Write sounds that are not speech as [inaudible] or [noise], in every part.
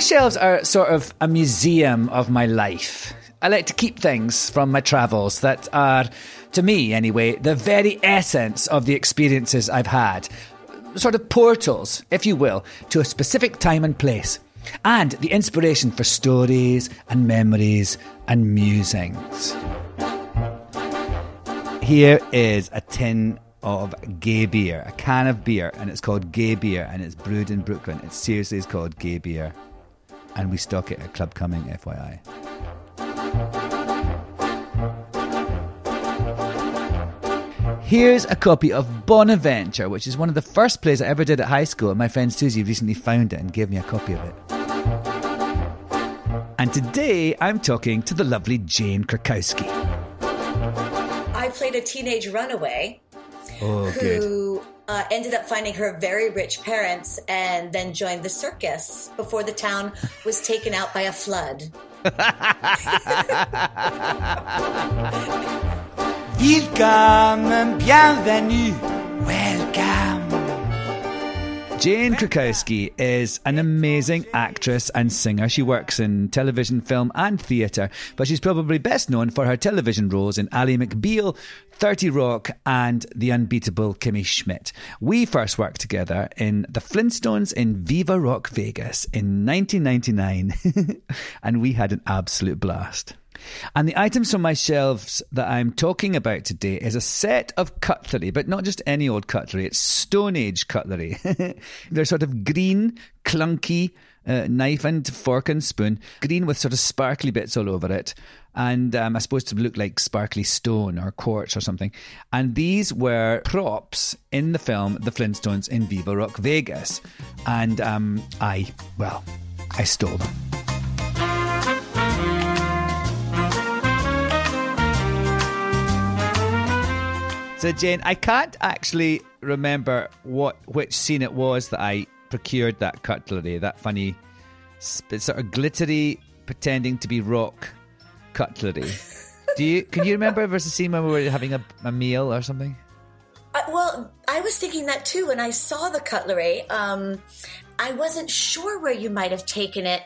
Shelves are sort of a museum of my life. I like to keep things from my travels that are, to me anyway, the very essence of the experiences I've had. Sort of portals, if you will, to a specific time and place. And the inspiration for stories and memories and musings. Here is a tin of gay beer, a can of beer, and it's called gay beer, and it's brewed in Brooklyn. It seriously is called gay beer, and we stock it at Club Cumming, FYI. Here's a copy of Bonaventure, which is one of the first plays I ever did at high school, and my friend Susie recently found it and gave me a copy of it. And today I'm talking to the lovely Jane Krakowski. I played a teenage runaway Oh, good. Uh, ended up finding her very rich parents and then joined the circus before the town was taken out by a flood. [laughs] Welcome, bienvenue, welcome. Jane Krakowski is an amazing actress and singer. She works in television, film, and theatre, but she's probably best known for her television roles in Ally McBeal, 30 Rock, and The Unbreakable Kimmy Schmidt. We first worked together in The Flintstones in Viva Rock Vegas in 1999, [laughs] and we had an absolute blast. And the items from my shelves that I'm talking about today is a set of cutlery, but not just any old cutlery. It's Stone Age cutlery. [laughs] They're sort of green, clunky uh, knife and fork and spoon, green with sort of sparkly bits all over it. And um, I suppose to look like sparkly stone or quartz or something. And these were props in the film The Flintstones in Viva Rock Vegas. And um, I, well, I stole them. So Jane, I can't actually remember what which scene it was that I procured that cutlery, that funny, sort of glittery, pretending to be rock cutlery. [laughs] Do you can you remember if there's a scene when we were having a, a meal or something? Uh, well, I was thinking that too when I saw the cutlery. Um, I wasn't sure where you might have taken it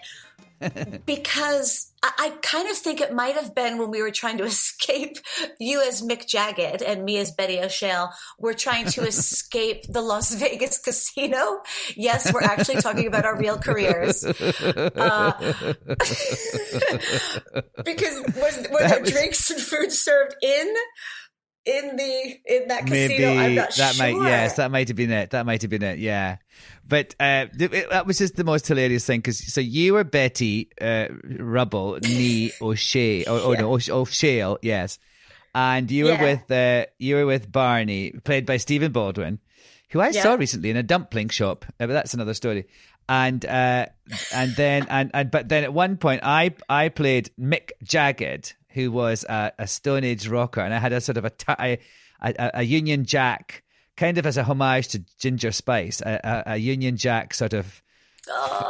[laughs] because I, kind of think it might have been when we were trying to [laughs] escape. You as Mick Jagged and me as Betty O'Shea were trying to [laughs] escape the Las Vegas casino. Yes, we're actually talking about our real careers. [laughs] Uh, because was, were there was- drinks and food served in? In the in that casino, Maybe I'm not that sure. might yes, that might have been it. That might have been it. Yeah, but uh, it- that was just the most hilarious thing because so you were Betty uh, Rubble, [laughs] Nee O'Shea, or, or no O'Sh- O'Shea, yes, and you were Yeah. with uh, you were with Barney, played by Stephen Baldwin, who I saw recently in a dumpling shop. Uh, but that's another story. And uh, and then and, and but then at one point I I played Mick Jagged, who was a, a Stone Age rocker, and I had a sort of a a Union Jack, kind of as a homage to Ginger Spice, a, a, a Union Jack sort of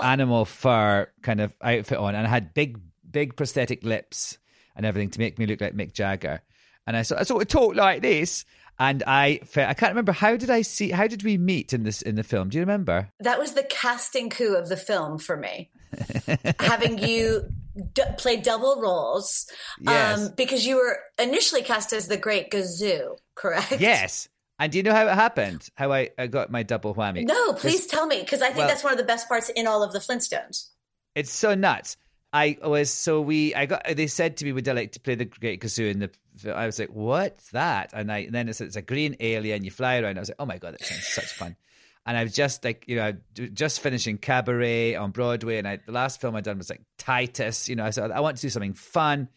animal fur kind of outfit on, and I had big big prosthetic lips and everything to make me look like Mick Jagger. And I sort I sort of talked like this, and I I can't remember how did I see how did we meet in this in the film? Do you remember? That was the casting coup of the film for me. [laughs] Having you d- play double roles, Yes. um, because you were initially cast as the Great Gazoo, correct? Yes. And do you know how it happened? How I, I got my double whammy? No, please tell me, because I think well- that's one of the best parts in all of the Flintstones. It's so nuts. I was so we I got they said to me would I like to play the Great Gazoo in the I was like what's that and I and then it's it's a green alien you fly around I was like oh my god that sounds such fun and I was just like, you know, just finishing Cabaret on Broadway, and I, the last film I done was like Titus. You know, said I want to do something fun,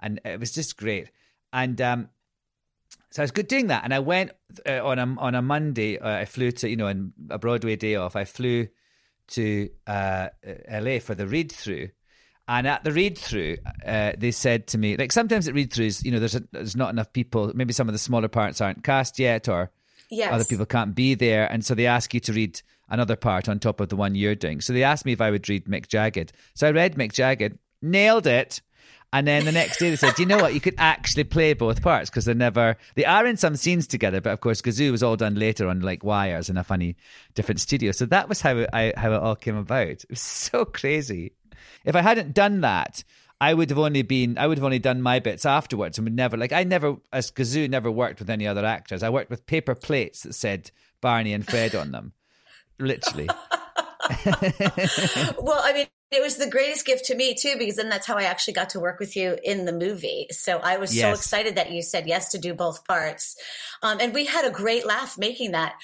and it was just great. And um, so I was good doing that, and I went uh, on a on a Monday. Uh, I flew to you know, on a Broadway day off. I flew to uh, LA for the read through. And at the read through, uh, they said to me, like sometimes at read throughs, you know, there's a, there's not enough people. Maybe some of the smaller parts aren't cast yet, or Yes. other people can't be there, and so they ask you to read another part on top of the one you're doing. So they asked me if I would read Mick Jagged. So I read Mick Jagged, nailed it. And then the next day they said, "Do you know what? You could actually play both parts because they're never they are in some scenes together, but of course Gazoo was all done later on like wires in a funny different studio. So that was how I how it all came about. It was so crazy. If I hadn't done that, I would have only been I would have only done my bits afterwards and would never like I never as Gazoo never worked with any other actors. I worked with paper plates that said Barney and Fred on them. Literally. [laughs] well, I mean, it was the greatest gift to me too, because then that's how I actually got to work with you in the movie. So I was so excited that you said yes to do both parts. Um, and we had a great laugh making that.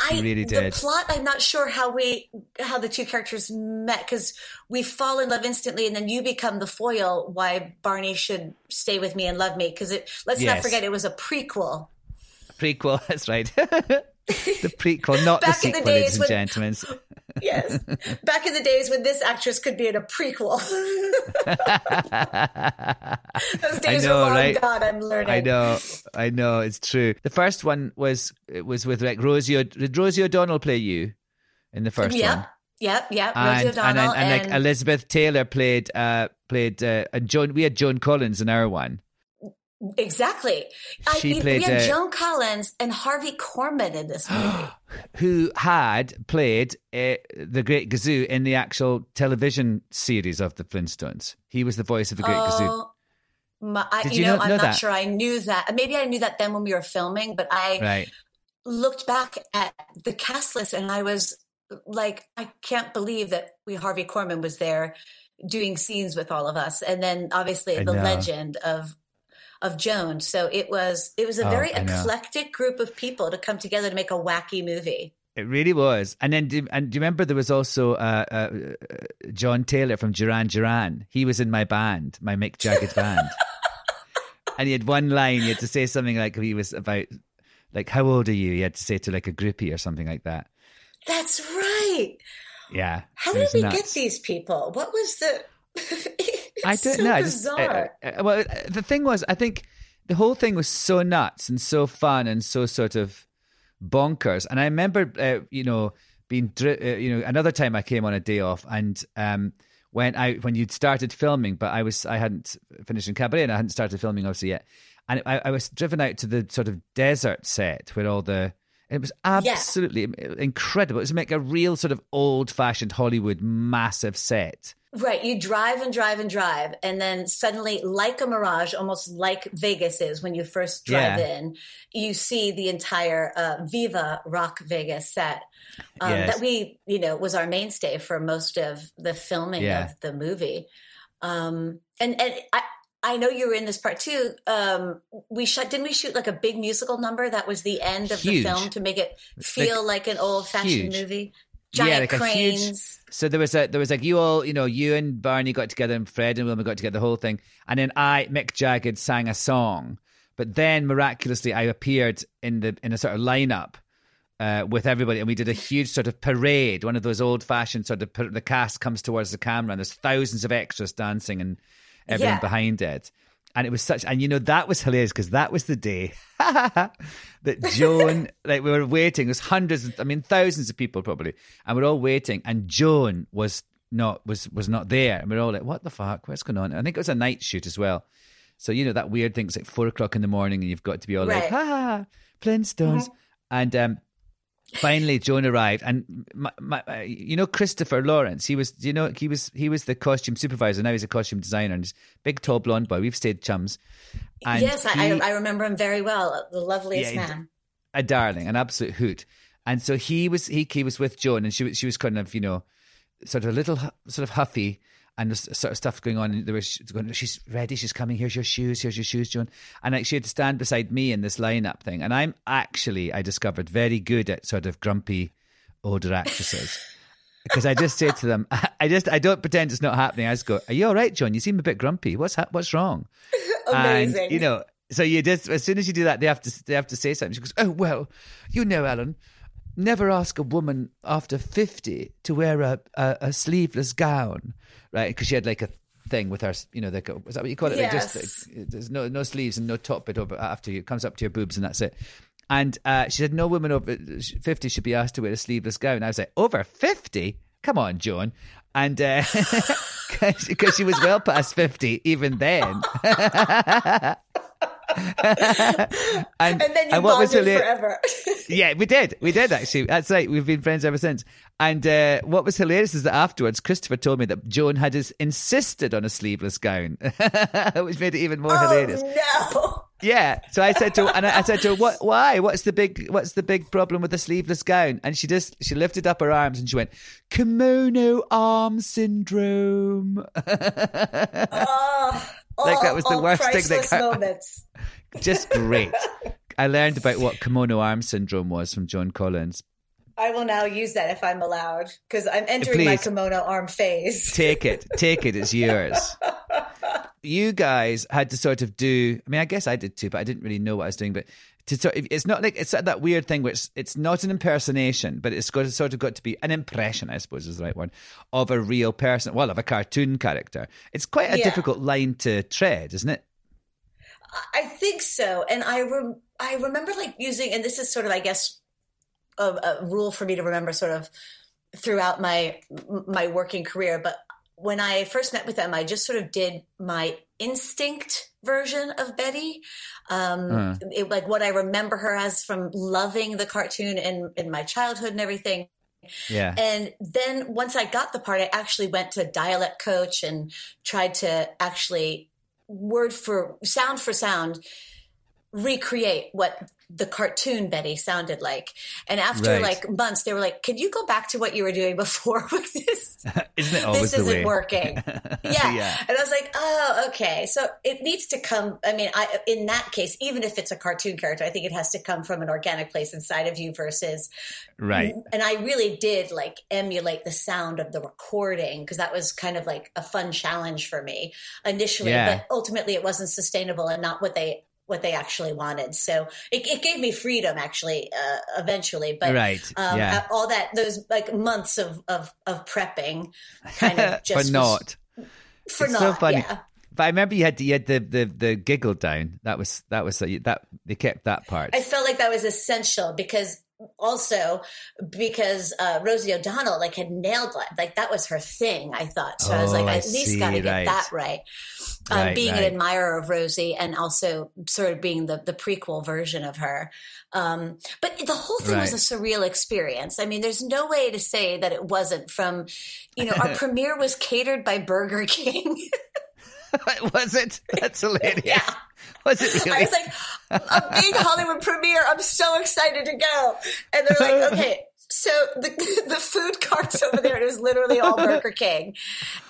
I really the did. plot. I'm not sure how we how the two characters met because we fall in love instantly, and then you become the foil why Barney should stay with me and love me. Because it let's not forget it was a prequel. prequel, [laughs] that's right. [laughs] the prequel, not the the sequel, days ladies and gentlemen. [laughs] Yes, back in the days when this actress could be in a prequel. [laughs] Those days know, are long right? gone. I'm learning. I know, I know, it's true. The first one was it was with like Rosie. Did Rosie O'Donnell play you in the first Yep, one? yep, yep. And, Rosie and, O'Donnell and, and, like Elizabeth Taylor played uh played uh, and Joan. We had Joan Collins in our one. Exactly. She we- played, we had uh, Joan Collins and Harvey Korman in this movie. [gasps] who had played uh, the Great Gazoo in the actual television series of the Flintstones. He was the voice of the Great Gazoo. oh, my, I, Did you you know, not I'm know not that? sure I knew that. Maybe I knew that then when we were filming, but I Right. looked back at the cast list and I was like, I can't believe that we Harvey Korman was there doing scenes with all of us, and then obviously the legend of of Joan. So it was it was a Oh, very eclectic group of people to come together to make a wacky movie. It really was. And then, do, and do you remember there was also uh, uh, uh, John Taylor from Duran Duran? He was in my band, my Mick Jagged band. [laughs] and he had one line. He had to say something like he was about, like, how old are you? He had to say to like a groupie or something like that. That's right. Yeah. How did we nuts. get these people? What was the? [laughs] [laughs] I It's don't so know. I just, bizarre. uh, uh, well, uh, the thing was, I think the whole thing was so nuts and so fun and so sort of bonkers. And I remember, uh, you know, being, dri- uh, you know, another time I came on a day off and um, when I when you'd started filming, but I was I hadn't finished in cabaret and I hadn't started filming obviously yet, and I, I was driven out to the sort of desert set where all the. It was absolutely incredible. It was like a real sort of old fashioned Hollywood massive set. Right. You drive and drive and drive. And then suddenly, like a mirage, almost like Vegas is when you first drive Yeah. in, you see the entire uh, Viva Rock Vegas set um, Yes. that we, you know, was our mainstay for most of the filming Yeah. of the movie. Um, and, and I, I know you were in this part too. Um, we shot, didn't we shoot like a big musical number that was the end of Huge. the film to make it feel like, an old fashioned movie? Giant like a huge- So there was a there was like you all you know you and Barney got together and Fred and Wilma got together the whole thing and then I Mick Jagged sang a song, but then miraculously I appeared in the in a sort of lineup. Uh, with everybody, and we did a huge sort of parade, one of those old-fashioned sort of. The cast comes towards the camera, and there's thousands of extras dancing and everything Yeah. behind it. And it was such, and you know that was hilarious because that was the day [laughs] that Joan, like we were waiting. There's hundreds, of, I mean thousands of people probably, and we're all waiting. And Joan was not was was not there, and we're all like, "What the fuck? What's going on?" I think it was a night shoot as well. So you know that weird thing. It's like four o'clock in the morning, and you've got to be all like, Right. "Ha ha, ha, Flintstones," and um, finally Joan arrived, and my, my, uh, you know Christopher Lawrence. He was, you know, he was he was the costume supervisor. Now he's a costume designer, and he's big, tall, blonde boy. We've stayed chums. And yes, I, he- I, I remember him very well. The loveliest Yeah, man. a darling, an absolute hoot. And so he was he he was with Joan, and she was she was kind of you know sort of a little sort of huffy. And there's sort of stuff going on. And there was she's going, she's ready. She's coming. Here's your shoes. Here's your shoes, Joan. And like she had to stand beside me in this lineup thing. And I'm actually, I discovered, very good at sort of grumpy older actresses. [laughs] Because I just say to them, [laughs] I just I don't pretend it's not happening. I just go, "Are you all right, Joan? You seem a bit grumpy. What's ha- what's wrong?" [laughs] Amazing. And you know, so you just as soon as you do that, they have to they have to say something. She goes, "Oh well, you know, Alan, never ask a woman after fifty to wear a a, a sleeveless gown, right? Because she had like a thing with her, you know, the, is that what you call it? Like Yes. just there's no no sleeves and no top bit over after you it comes up to your boobs and that's it. And uh, she said no woman over fifty should be asked to wear a sleeveless gown. I was like, over fifty? Come on, Joan. And [laughs] because she was well past fifty even then. [laughs] [laughs] and, and then you what was bonded hilar- forever. [laughs] yeah, we did. We did actually. That's right. We've been friends ever since. And uh, what was hilarious is that afterwards, Christopher told me that Joan had insisted on a sleeveless gown, [laughs] which made it even more hilarious. oh no. Yeah. So I said to her, and I I said to her, "What? Why? What's the big? What's the big problem with the sleeveless gown?" And she just she lifted up her arms and she went, "Kimono arm syndrome." Oh, Like that was the worst thing that moments. [laughs] just great. [laughs] I learned about what kimono arm syndrome was from Joan Collins. I will now use that if I'm allowed because I'm entering my kimono arm phase. Take it, take it. It's yours. [laughs] You guys had to sort of do. I mean, I guess I did too, but I didn't really know what I was doing. But to sort of, it's not like it's that weird thing where it's, it's not an impersonation, but it's got sort of got to be an impression. I suppose is the right word of a real person. Well, of a cartoon character. It's quite a Yeah. difficult line to tread, isn't it? I think so, and I rem- I remember like using, and this is sort of I guess a, a rule for me to remember sort of throughout my my working career. But when I first met with them, I just sort of did my instinct version of Betty, um, it, like what I remember her as from loving the cartoon in in my childhood and everything. Yeah. And then once I got the part, I actually went to dialect coach and tried to actually word for sound for sound recreate what the cartoon Betty sounded like. And after Right. like months, they were like, "Could you go back to what you were doing before [laughs] with this? [laughs] Isn't it always this the way? isn't working." [laughs] Yeah. Yeah. And I was like, "Oh, okay." So it needs to come. I mean, I in that case, even if it's a cartoon character, I think it has to come from an organic place inside of you versus Right. and I really did like emulate the sound of the recording because that was kind of like a fun challenge for me initially, Yeah. but ultimately it wasn't sustainable and not what they what they actually wanted. So it, it gave me freedom actually uh, eventually, but Right, um, yeah. all that those like months of of, of prepping [laughs] kind of just was- not. for it's not so funny. yeah. But I remember you had you had the, the, the giggle down. That was that was that they kept that part. I felt like that was essential because also because uh, Rosie O'Donnell like had nailed it. Like that was her thing. I thought so. I was Oh, like, I I at least got to get right. that right. Um, Right, being right. an admirer of Rosie and also sort of being the the prequel version of her. Um, but the whole thing was a surreal experience. I mean, there's no way to say that it wasn't from. You know, our [laughs] premiere was catered by Burger King. [laughs] was it? That's hilarious. [laughs] Yeah. Was it [laughs] I was like, a big Hollywood premiere. I'm so excited to go. And they're like, [laughs] okay. So the [laughs] the food carts over there, it was literally all Burger King.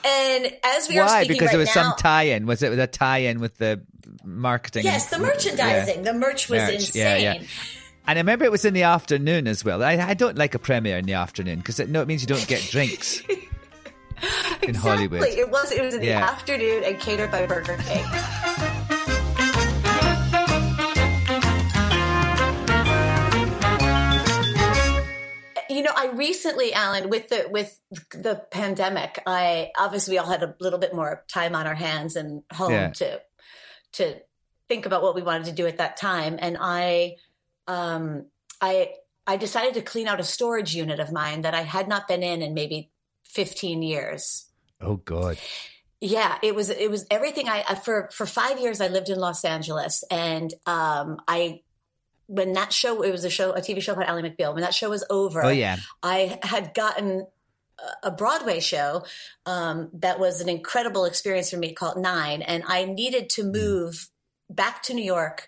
And as we are Why? speaking Because right there was now, some tie-in. Was it a tie-in with the marketing? yes, the merchandising, Yeah. the merch was Merch, insane. yeah, yeah. And I remember it was in the afternoon as well. I, I don't like a premiere in the afternoon because it, no, it means you don't get drinks in exactly. Hollywood. It was it was in the afternoon and catered by Burger King. You know, I recently, Alan, with the with the pandemic, I obviously we all had a little bit more time on our hands and home Yeah. to to think about what we wanted to do at that time. And I, um, I, I decided to clean out a storage unit of mine that I had not been in in maybe fifteen years. Oh God. Yeah, it was it was everything I for for 5 years I lived in Los Angeles and um I when that show it was a show a TV show about Ally McBeal when that show was over Oh yeah. I had gotten a- Broadway show um, that was an incredible experience for me called Nine, and I needed to move back to New York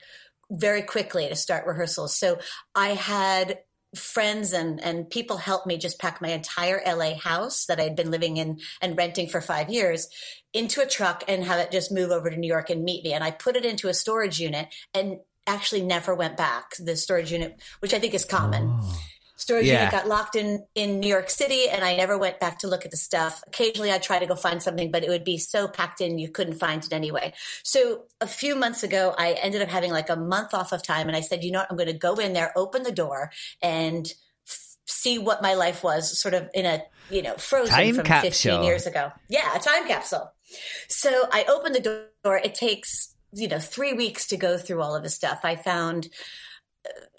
very quickly to start rehearsals. So I had friends and and people help me just pack my entire LA house that I'd been living in and renting for 5 years into a truck and have it just move over to New York and meet me and I put it into a storage unit and actually never went back the storage unit which I think is common oh. storage Yeah. unit got locked in in New York City, and I never went back to look at the stuff. Occasionally, I'd try to go find something, but it would be so packed in you couldn't find it anyway. So a few months ago, I ended up having like a month off of time, and I said, you know what, I'm going to go in there, open the door, and f- see what my life was, sort of in a you know frozen Time from capsule. 15 years ago. Yeah, a time capsule. So I opened the door. It takes you know three weeks to go through all of the stuff. I found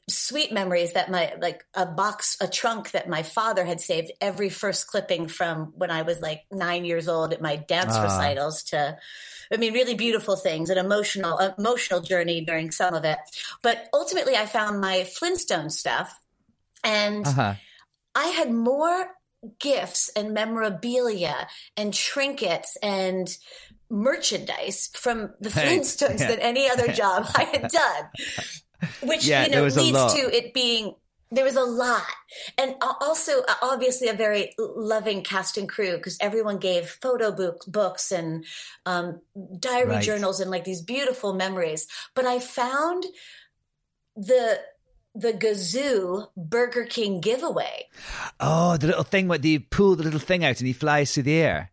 sweet memories that my like a box a trunk that my father had saved every first clipping from when i was like nine years old at my dance recitals to i mean really beautiful things an emotional emotional journey during some of it but ultimately i found my flintstone stuff and Uh-huh. I had more gifts and memorabilia and trinkets and merchandise from the Flintstones yeah. than any other [laughs] job I had done. Which Yeah, you know leads to it being there was a lot, and also obviously a very loving cast and crew because everyone gave photo book, books and um, diary Right. journals and like these beautiful memories. But I found the the Gazoo Burger King giveaway. Oh, the little thing where you pull the little thing out and he flies through the air.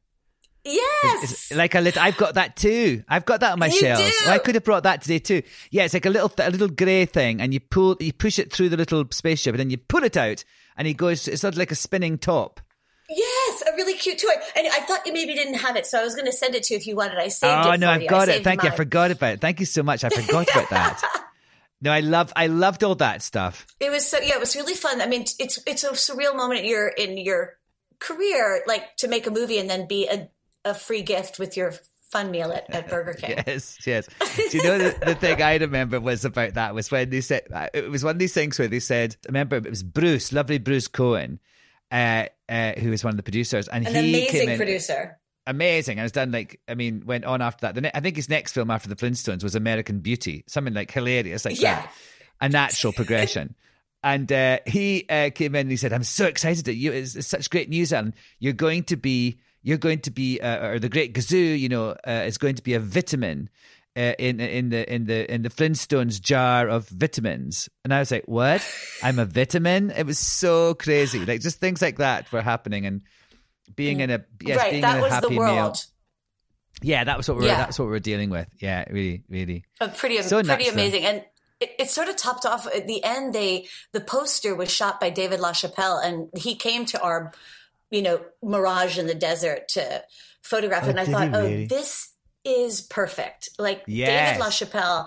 Yes. It's like a little. I've got that too. I've got that on my You shelves. I could have brought that today too. Yeah, it's like a little, a little grey thing, and you pull, you push it through the little spaceship, and then you pull it out, and he goes. It's sort of like a spinning top. Yes, a really cute toy. And I thought you maybe didn't have it, so I was going to send it to you if you wanted. I saved it. Oh no, for I've you. got I it. Thank you. I forgot about it. Thank you so much. I forgot about that. [laughs] No, I love, I loved all that stuff. It was so yeah, it was really fun. I mean, it's it's a surreal moment in your in your career, like to make a movie and then be a, a free gift with your fun meal at, at [laughs] Burger King. Yes, yes. Do you know the, the thing I remember was about that was when they said uh, it was one of these things where they said, remember it was Bruce, lovely Bruce Cohen, uh, uh, who was one of the producers, and An he came amazing in, producer. amazing, and has done like I mean went on after that. The ne- I think his next film after the Flintstones was American Beauty, something like hilarious like Yeah. that, a natural progression. [laughs] And uh, he uh, came in and he said, "I'm so excited that you. It's, it's such great news, Alan. You're going to be, you're going to be, uh, or the Great Gazoo, you know, uh, is going to be a vitamin uh, in in the in the in the Flintstones jar of vitamins." And I was like, "What? I'm a vitamin?" It was so crazy. Like just things like that were happening, and being in a yes, right, being in a was happy the world. meal. Yeah, that was what we were. Yeah. That's what we are dealing with. Yeah, really, really. Uh, pretty So pretty amazing and it, it sort of topped off at the end they the poster was shot by david lachapelle and he came to our you know mirage in the desert to photograph it and i thought oh really? this is perfect like Yes. david lachapelle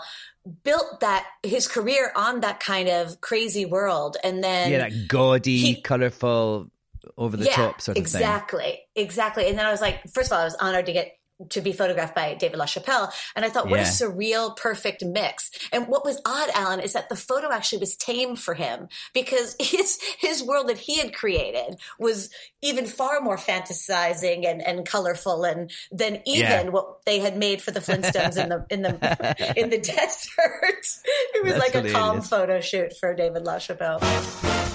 built that his career on that kind of crazy world and then Yeah, that gaudy, he- colorful, over the top sort of thing. exactly, exactly. And then I was like, first of all, I was honored to get to be photographed by David LaChapelle, and I thought, what a surreal, perfect mix. And what was odd, Alan, is that the photo actually was tame for him because [laughs] his his world that he had created was even far more fantasizing and, and colorful and than even Yeah. what they had made for the Flintstones in the in the [laughs] in the [laughs] desert. It was That's like a calm photo shoot for David LaChapelle.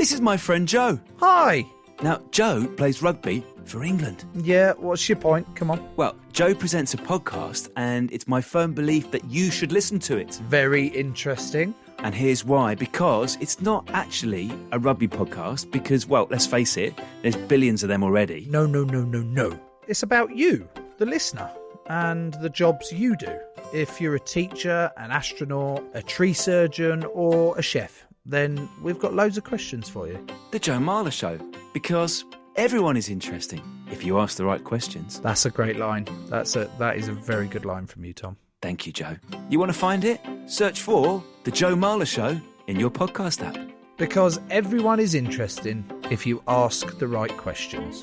This is my friend Joe. Hi. Now, Joe plays rugby for England. Yeah, what's your point? Come on. Well, Joe presents a podcast, and it's my firm belief that you should listen to it. Very interesting. And here's why because it's not actually a rugby podcast, because, well, let's face it, there's billions of them already. No, no, no, no, no. It's about you, the listener, and the jobs you do. If you're a teacher, an astronaut, a tree surgeon, or a chef, then we've got loads of questions for you. The Joe Marler Show, because everyone is interesting if you ask the right questions. That's a great line. That's a that is a very good line from you, Tom. Thank you, Joe. You want to find it? Search for The Joe Marler Show in your podcast app. Because everyone is interesting if you ask the right questions.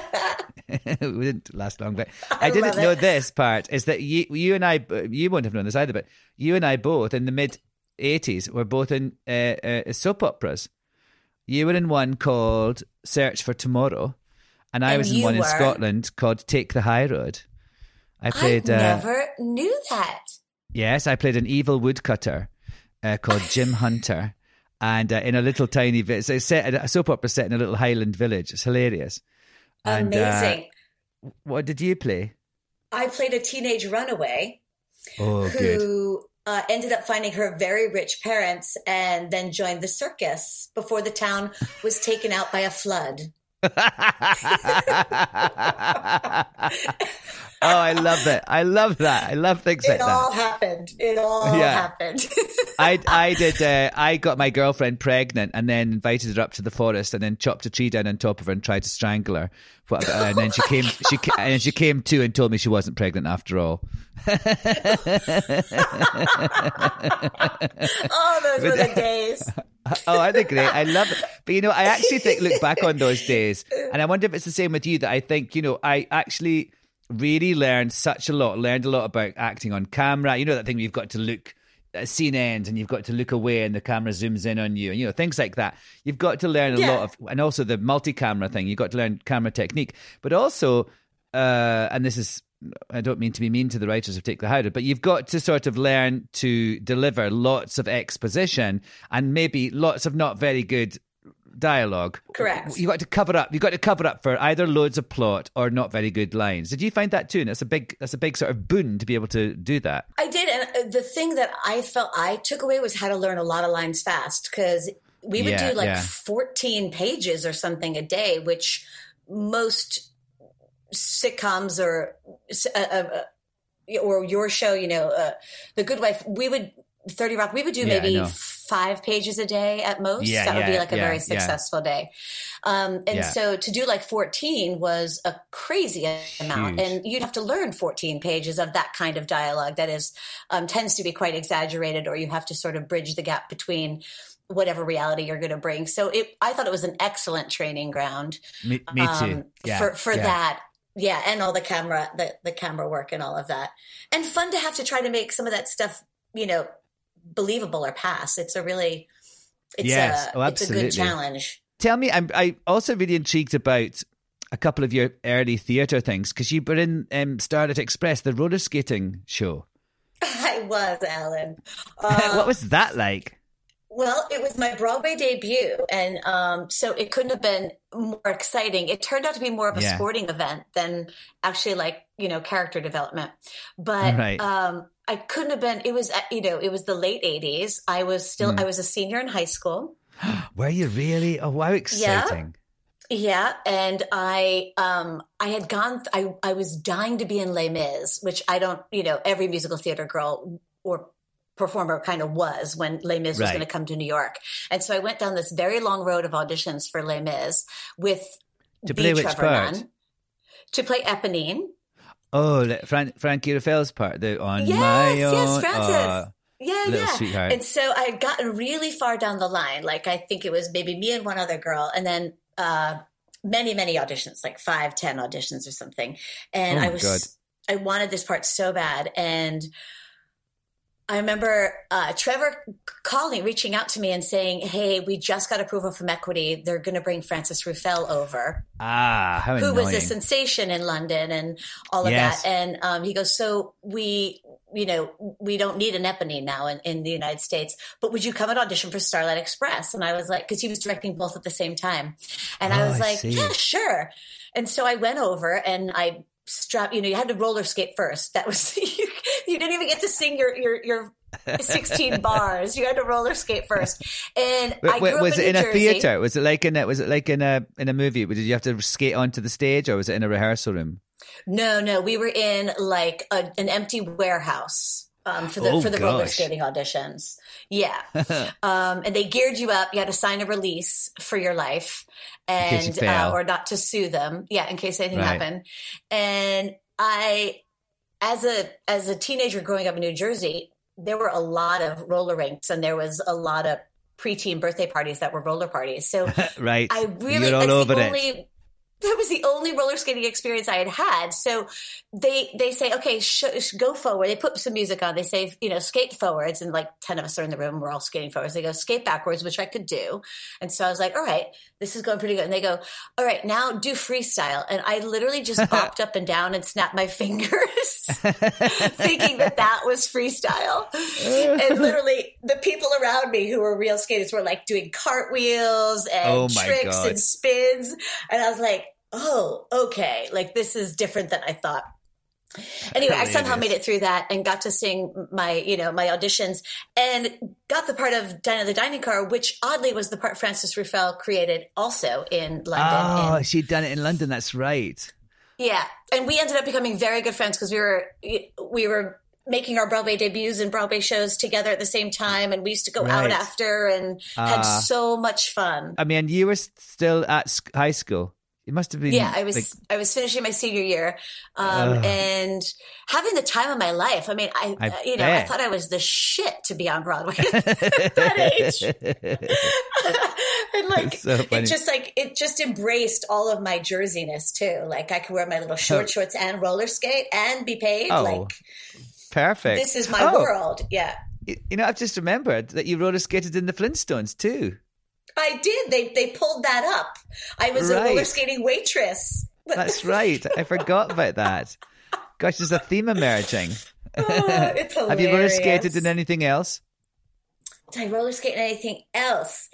[laughs] we didn't last long, but [laughs] I, I didn't know this part is that you, you and I, you won't have known this either, but you and I both in the mid '80s were both in uh, uh, soap operas. You were in one called Search for Tomorrow, and I And was in one in? Scotland called Take the High Road. I I played. uh, never knew that. Yes, I played an evil woodcutter uh, called Jim [laughs] Hunter, and uh, in a little tiny village. So set a soap opera set in a little Highland village. It's hilarious. And, uh, Amazing. what did you play? I played a teenage runaway Oh, who uh, ended up finding her very rich parents and then joined the circus before the town was taken out by a flood. [laughs] [laughs] [laughs] oh, I love that. I love that. I love things like that. It all happened. It all Yeah. happened. [laughs] I I did. Uh, I got my girlfriend pregnant and then invited her up to the forest and then chopped a tree down on top of her and tried to strangle her. But- And then she came. She and she came to and told me she wasn't pregnant after all. [laughs] oh, those were the [laughs] days. Oh, I think great. I love it. But you know, I actually think look back on those days, and I wonder if it's the same with you. That I think you know, I actually really learned such a lot. Learned a lot about acting on camera. You know that thing where you've got to look. A scene ends and you've got to look away and the camera zooms in on you and you know things like that you've got to learn a Yeah. lot of and also the multi-camera thing you've got to learn camera technique but also uh and this is I don't mean to be mean to the writers of Take the Road, but you've got to sort of learn to deliver lots of exposition and maybe lots of not very good dialogue. Correct. You've got to cover up. You've got to cover up for either loads of plot or not very good lines. Did you find that too? And that's a big, that's a big sort of boon to be able to do that. I did, and uh, the thing that I felt I took away was how to learn a lot of lines fast because we would Yeah, do like yeah. 14 pages or something a day, which most sitcoms or uh, uh, uh, or your show, you know, uh, The Good Wife, we would 30 Rock, we would do Yeah, maybe five pages a day at most. Yeah, that would be like a very successful day. Um, and so to do like 14 was a crazy amount. Huge. And you'd have to learn 14 pages of that kind of dialogue that is um, tends to be quite exaggerated, or you have to sort of bridge the gap between whatever reality you're going to bring. So it, I thought it was an excellent training ground Me, me too. um, Yeah, for for that. Yeah, and all the camera, the the camera work, and all of that, and fun to have to try to make some of that stuff, you know, believable or pass. It's a really, it's Yes. a, Oh, it's a good challenge. Tell me, I'm I also really intrigued about a couple of your early theatre things because you were in um, Starlight Express, the roller skating show. [laughs] I was Alan. Uh, [laughs] what was that like? Well, it was my Broadway debut, and um, so it couldn't have been more exciting. It turned out to be more of a Yeah. sporting event than actually like you know character development. But Right. um, I couldn't have been. It was you know it was the late '80s. I was still Hmm. I was a senior in high school. [gasps] Were you really? Oh, wow, exciting! Yeah, and I um I had gone I I was dying to be in Les Mis, which I don't, you know, every musical theater girl or performer kind of was when Les Mis was going to come to New York. And so I went down this very long road of auditions for Les Mis with To the play which Trevor? Nunn to play Eponine. Oh, le- Fran- Frankie Ruffelle's part, the on Yes, my own. yes, Frances. Oh, Yeah, Little yeah. sweetheart. And so I had gotten really far down the line. Like I think it was maybe me and one other girl, and then uh, many, many auditions, like five, ten auditions or something. And Oh I was, God. I wanted this part so bad, and I remember uh, Trevor calling, reaching out to me and saying, "Hey, we just got approval from Equity. They're going to bring Frances Ruffelle over, Ah, how who annoying. was a sensation in London and all of Yes. that." And um, he goes, "So we, you know, we don't need an Eponine now in, in the United States, but would you come and audition for Starlight Express?" And I was like, because he was directing both at the same time, and I Oh, was I like, see. "Yeah, sure." And so I went over and I strap. You know, you had to roller skate first. That was [laughs] you, you didn't even get to sing your your your. 16 [laughs] bars. You had to roller skate first. And I grew wait, up was in it in New a Jersey. theater? Was it like in a was it like in a in a movie? Did you have to skate onto the stage, or was it in a rehearsal room? No, no, we were in like a, an empty warehouse um, for the Oh, for the roller skating auditions. Yeah, [laughs] um, and they geared you up. You had to sign a release for your life, and uh, or not to sue them. Yeah, in case anything Right. happened. And I, as a as a teenager growing up in New Jersey, there were a lot of roller rinks, and there was a lot of preteen birthday parties that were roller parties. So [laughs] right. I really You're all that's over it. only that was the only roller skating experience I had had. So they they say, okay, sh- sh- go forward. They put some music on. They say, you know, skate forwards, and like ten of us are in the room. We're all skating forwards. They go skate backwards, which I could do. And so I was like, all right, this is going pretty good. And they go, all right, now do freestyle. And I literally just [laughs] bopped up and down and snapped my [laughs] fingers, [laughs] thinking that that was freestyle. and literally, the people around me who were real skaters were like doing cartwheels and Oh tricks God. and spins. And I was like, oh, okay. Like this is different than I thought. Anyway, I somehow made it through that and got to sing my, you know, my auditions and got the part of Dinah the Dining Car, which oddly was the part Frances Ruffelle created also in London. Oh, in- she'd done it in London. That's right. yeah, and we ended up becoming very good friends because we were we were making our Broadway debuts and Broadway shows together at the same time, and we used to go out after and had Ah. so much fun. I mean, you were still at high school. It must have been. Yeah, I was like, I was finishing my senior year, um, and having the time of my life. I mean, I, I uh, you know I thought I was the shit to be on Broadway [laughs] at that age. [laughs] [laughs] and like So it just like it just embraced all of my jerseyness too. Like I could wear my little short shorts and roller skate and be paid. Oh, like Perfect. this is my Oh, world. Yeah. You know, I've just remembered that you roller skated in the Flintstones too. I did. They they pulled that up. I was a Right. roller skating waitress. [laughs] That's right. I forgot about that. Gosh, there's a theme emerging. Oh, it's [laughs] Have you roller skated in anything else? Did I roller skate in anything else?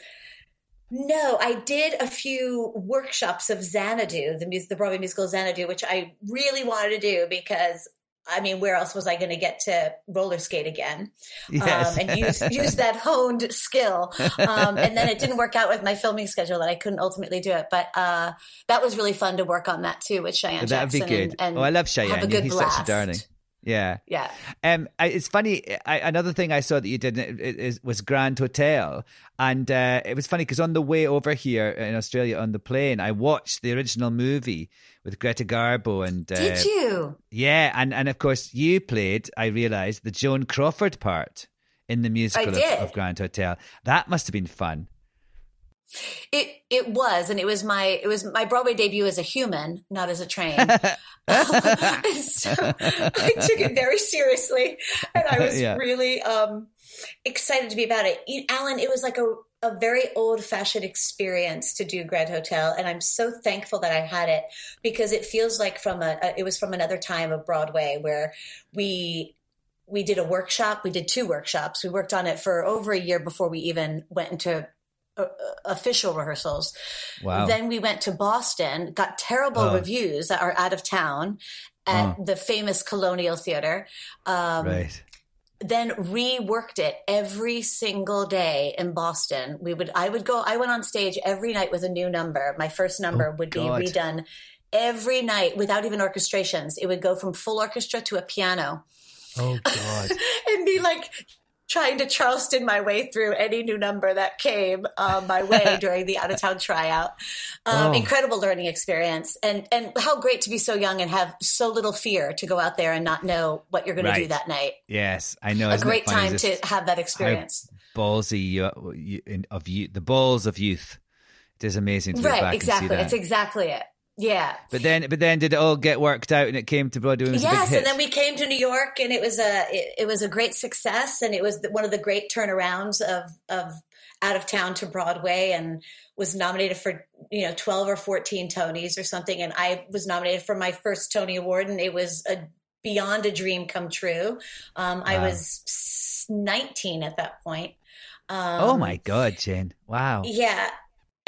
No, I did a few workshops of Xanadu, the the Broadway musical Xanadu, which I really wanted to do because I mean, where else was I going to get to roller skate again? Yes. Um, and use use that [laughs] honed skill. Um, and then it didn't work out with my filming schedule that I couldn't ultimately do it. But uh, that was really fun to work on that too with Cheyenne That'd be Jackson. good. And, and oh, I love Cheyenne. have a good He's blast. such a darling. Yeah. Yeah. Um, I, it's funny. I, another thing I saw that you did it, it, it was Grand Hotel, and uh, it was funny because on the way over here in Australia on the plane, I watched the original movie with Greta Garbo and uh, Did you? yeah, and and of course you played. I realised the Joan Crawford part in the musical of, of Grand Hotel. That must have been fun. It it was, and it was my it was my Broadway debut as a human, not as a train. [laughs] [laughs] So I took it very seriously, and I was Yeah. really um, excited to be about it. You- Alan, it was like a a very old fashioned experience to do Grand Hotel, and I'm so thankful that I had it because it feels like from a, a it was from another time of Broadway where we we did a workshop. We did two workshops. We worked on it for over a year before we even went into official rehearsals. Wow. Then we went to Boston, got terrible Oh. reviews that are out of town at the famous Colonial Theater. Um, right. Then reworked it every single day in Boston. We would, I would go, I went on stage every night with a new number. My first number Oh, would God. be redone every night without even orchestrations. It would go from full orchestra to a piano Oh God. [laughs] and be like trying to Charleston my way through any new number that came um, my way [laughs] during the out of town tryout. Um, Oh. Incredible learning experience, and and how great to be so young and have so little fear to go out there and not know what you're going to do that night. yes, I know. A great time to have that experience. Ballsy of you, the balls of youth. It is amazing to look back Right, and see exactly. It's exactly it. Yeah. But then, but then, did it all get worked out and it came to Broadway? and it was a big Yes, and then we came to New York, and it was a it, it was a great success, and it was one of the great turnarounds of of out of town to Broadway, and was nominated for you know twelve or fourteen Tonys or something, and I was nominated for my first Tony Award, and it was a beyond a dream come true. Um, I was nineteen at that point. Um, oh my God, Jane! Wow. Yeah.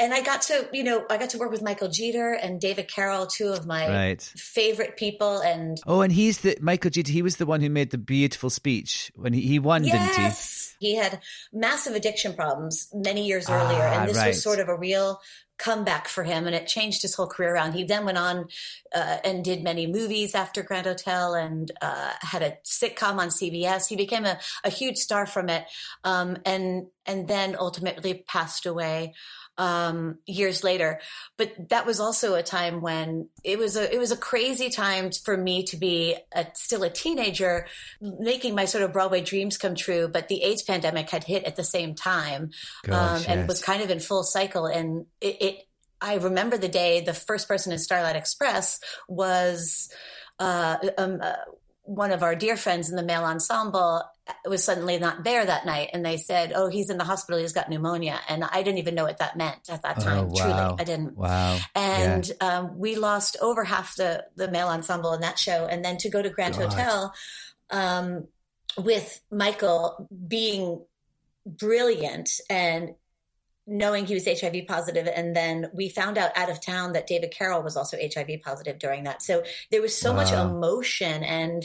And I got to, you know, I got to work with Michael Jeter and David Carroll, two of my Right. favorite people. And Oh, and he's the Michael G. He was the one who made the beautiful speech when he, he won, didn't he? yes, he had massive addiction problems many years Ah, earlier. And this right. was sort of a real comeback for him. And it changed his whole career around. He then went on uh, and did many movies after Grand Hotel and uh, had a sitcom on CBS. He became a, a huge star from it. Um, and, and then ultimately passed away um, years later. But that was also a time when it was a it was a crazy time for me to be a, still a teenager, making my sort of Broadway dreams come true. But the AIDS pandemic had hit at the same time, Gosh, um, and yes. was kind of in full cycle. And it, it I remember the day the first person in Starlight Express was. Uh, um, uh, one of our dear friends in the male ensemble was suddenly not there that night and they said oh he's in the hospital. He's got pneumonia. And i didn't even know what that meant at that time. Oh, truly i didn't. Wow. and um, we lost over half the the male ensemble in that show. And then to go to grand God. hotel um, with michael being brilliant and knowing he was hiv positive and then we found out out of town that david carroll was also hiv positive during that. So there was so much emotion and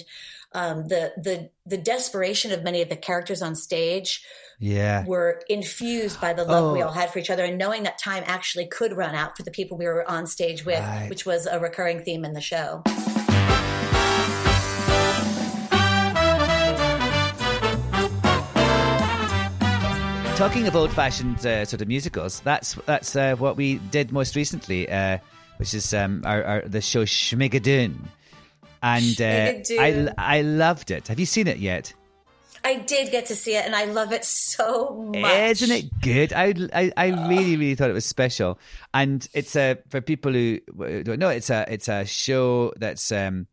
um, the the the desperation of many of the characters on stage Yeah. were infused by the love we Oh. all had for each other and knowing that time actually could run out for the people we were on stage with, Right. which was a recurring theme in the show. Talking of old-fashioned uh, sort of musicals, that's that's uh, what we did most recently, uh, which is um, our, our the show Schmigadoon, and [laughs] uh, I I loved it. Have you seen it yet? I did get to see it and I love it so much. Isn't it good? I, I, I really, really thought it was special, and it's a for people who don't know. It's a it's a show that's um,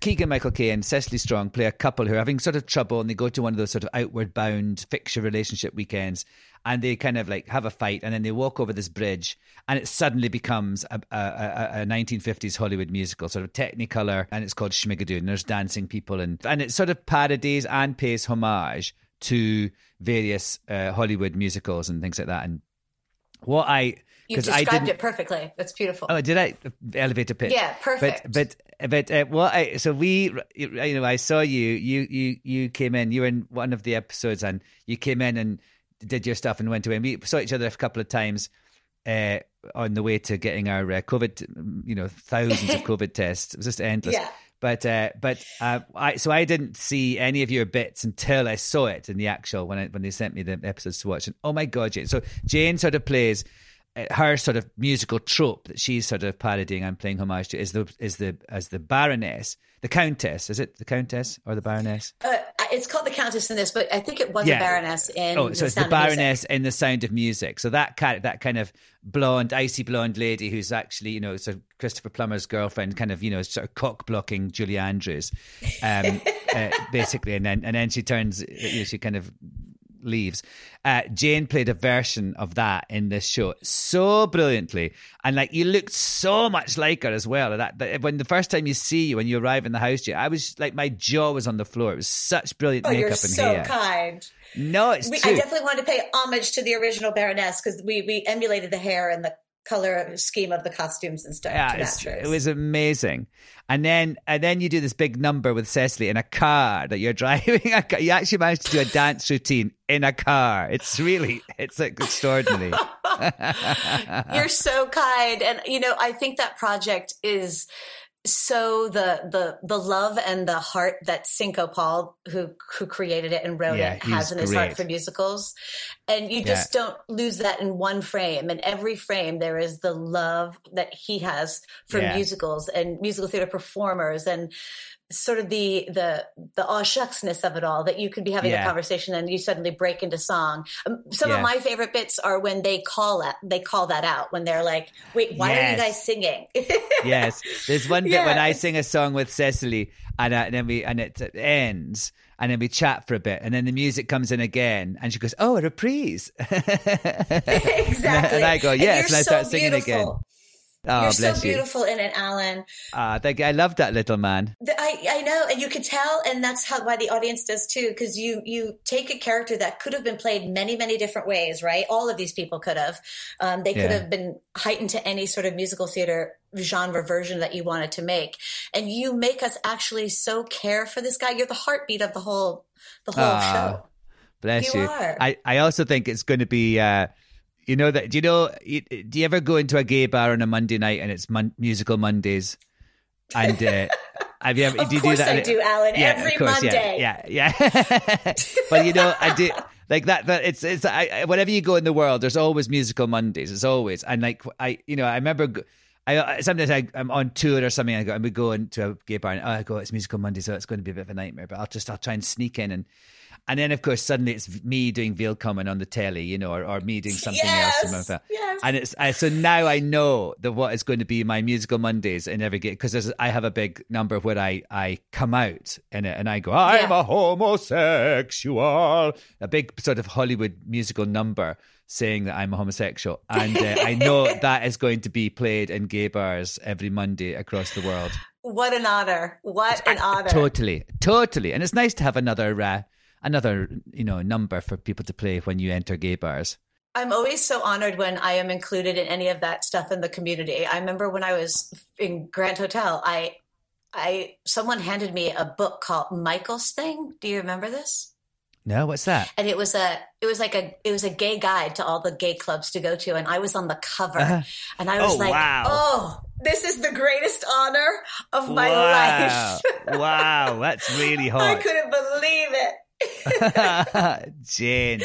Keegan Michael Key and Cecily Strong play a couple who are having sort of trouble, and they go to one of those sort of outward bound fixture relationship weekends, and they kind of like have a fight, and then they walk over this bridge, and it suddenly becomes a, a, a, a 1950s Hollywood musical, sort of Technicolor, and it's called Schmigadoon. And there's dancing people, and and it sort of parodies and pays homage to various uh, Hollywood musicals and things like that. And what I You I described didn't- it perfectly. It's beautiful. Oh, did I elevator pitch? Yeah, perfect. But but but uh, what I so we you know I saw you you you you came in you were in one of the episodes and you came in and did your stuff and went away. And we saw each other a couple of times uh, on the way to getting our uh, COVID you know thousands of [laughs] COVID tests. It was just endless. Yeah. But uh, but uh, I so I didn't see any of your bits until I saw it in the actual when I, when they sent me the episodes to watch. And oh my god, Jane! So Jane sort of plays her sort of musical trope that she's sort of parodying and playing homage to is the is the as the Baroness, the Countess. Is it the Countess or the Baroness? Uh, it's called the Countess in this, but I think it was Yeah. a Baroness in Oh, so it's the of. Baroness in the Sound of Music. So that kind that kind of blonde, icy blonde lady who's actually, you know, so Christopher Plummer's girlfriend, kind of, you know, sort of cock blocking Julie Andrews, um, [laughs] uh, basically, and then and then she turns, you know, she kind of leaves. Uh, Jane played a version of that in this show so brilliantly, and like you looked so much like her as well. That, that when the first time you see you when you arrive in the house, Jane, I was like my jaw was on the floor. It was such brilliant Oh, makeup you're and so hair. kind. No, it's We. I definitely wanted to pay homage to the original Baroness because we, we emulated the hair and the color scheme of the costumes and stuff. Yeah, it was amazing. And then and then you do this big number with Cecily in a car that you're [laughs] driving. A car. You actually managed to do a dance routine in a car. It's really it's like extraordinary. [laughs] [laughs] You're so kind. And you know, I think that project is so the the the love and the heart that Cinco Paul, who who created it and wrote Yeah, it, has in his heart for musicals. And you just don't lose that in one frame. In every frame there is the love that he has for Yeah. musicals and musical theater performers and sort of the the the aw shucksness of it all that you could be having Yeah. a conversation and you suddenly break into song. Um, some Yeah. of my favorite bits are when they call it they call that out when they're like, "Wait, why are you guys singing?" [laughs] yes, there's one bit when I sing a song with Cecily, and, uh, and then we and it ends, and then we chat for a bit, and then the music comes in again, and she goes, "Oh, a reprise." [laughs] exactly. And I go, "Yes," you're and I start so singing again. Oh, you're so you. beautiful in it, Alan. Ah, thank you. I love that little man. I, I know, and you could tell, and that's how why the audience does too, because you you take a character that could have been played many many different ways, right? All of these people could have. Um, they could Yeah. have been heightened to any sort of musical theater genre version that you wanted to make, and you make us actually so care for this guy. You're the heartbeat of the whole the whole Ah, show. Bless You you. are. I, I also think it's going to be, uh, you know, that, do you know, you, do you ever go into a gay bar on a Monday night and it's mon- musical Mondays? And, uh, [laughs] have you ever, Of do you course do that? I do, Alan. Yeah, Every course, Monday. Yeah, yeah. yeah. [laughs] but you know, I do like that. That it's it's I, wherever you go in the world, there's always musical Mondays. It's always and like I, you know, I remember. g- I sometimes I, I'm on tour or something. I go and we go into a gay bar and oh, I go, it's musical Monday, so it's going to be a bit of a nightmare. But I'll just I'll try and sneak in and. And then, of course, suddenly it's me doing Willkommen on the telly, you know, or, or me doing something else. Yes, film. yes. And it's I, so now I know that what is going to be my musical Mondays in every gig because I have a big number where I I come out in it and I go I'm Yeah. a homosexual a big sort of Hollywood musical number saying that I'm a homosexual [laughs] and uh, I know that is going to be played in gay bars every Monday across the world. What an honor! What an honor! Totally, totally, and it's nice to have another uh, another you know number for people to play when you enter gay bars. I'm always so honored when I am included in any of that stuff in the community. I remember when I was in Grand Hotel, I, I, someone handed me a book called Michael's Thing. Do you remember this? No, what's that? And it was a, it was like a, it was a gay guide to all the gay clubs to go to, and I was on the cover, Uh-huh. and I was Oh, like, wow. oh, this is the greatest honor of my wow. life. [laughs] wow, that's really hard. I couldn't believe it. [laughs] Jane.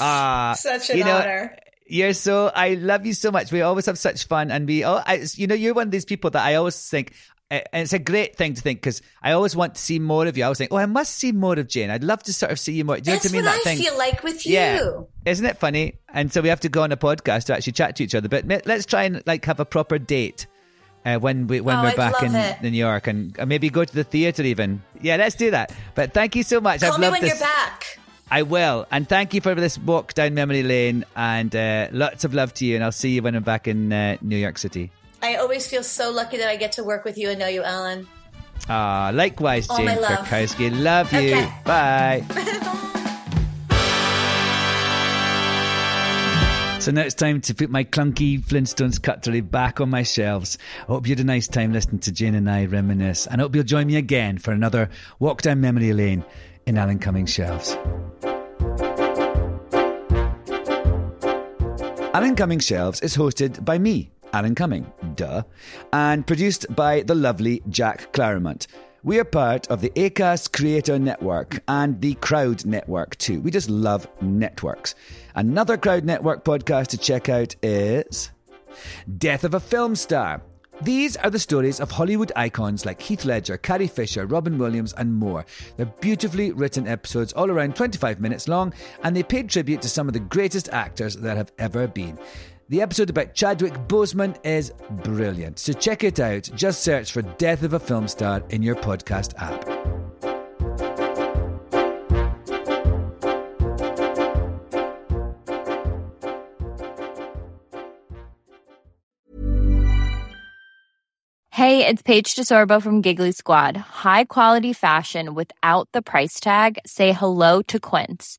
Ah, Such an you know, honor. You're so. I love you so much. We always have such fun, and we. Oh, I, you know, you're one of these people that I always think. And it's a great thing to think because I always want to see more of you. I always think, oh, I must see more of Jane. I'd love to sort of see you more. Do you That's know what I mean? what that I thing. feel like with you. Yeah, isn't it funny? And so we have to go on a podcast to actually chat to each other. But let's try and like have a proper date uh, when we when Oh, we're I'd back love in. New York, and maybe go to the theater even. Yeah, let's do that. But thank you so much. Call I've me loved when this. you're back. I will. And thank you for this walk down memory lane. And uh, lots of love to you. And I'll see you when I'm back in uh, New York City. I always feel so lucky that I get to work with you and know you, Alan. Ah, likewise, All Jane love. Krakowski. Love you. Okay. Bye. [laughs] So now it's time to put my clunky Flintstones cutlery back on my shelves. I hope you had a nice time listening to Jane and I reminisce. And I hope you'll join me again for another walk down memory lane in Alan Cumming's shelves. Alan Cumming Shelves is hosted by me, Alan Cumming, duh, and produced by the lovely Jack Claremont. We are part of the ACAST Creator Network and the Crowd Network too. We just love networks. Another Crowd Network podcast to check out is Death of a Film Star. These are the stories of Hollywood icons like Heath Ledger, Carrie Fisher, Robin Williams, and more. They're beautifully written episodes, all around 25 minutes long, and they paid tribute to some of the greatest actors that have ever been. The episode about Chadwick Boseman is brilliant, so check it out. Just search for Death of a Film Star in your podcast app. Hey, it's Paige DeSorbo from Giggly Squad. High quality fashion without the price tag. Say hello to Quince.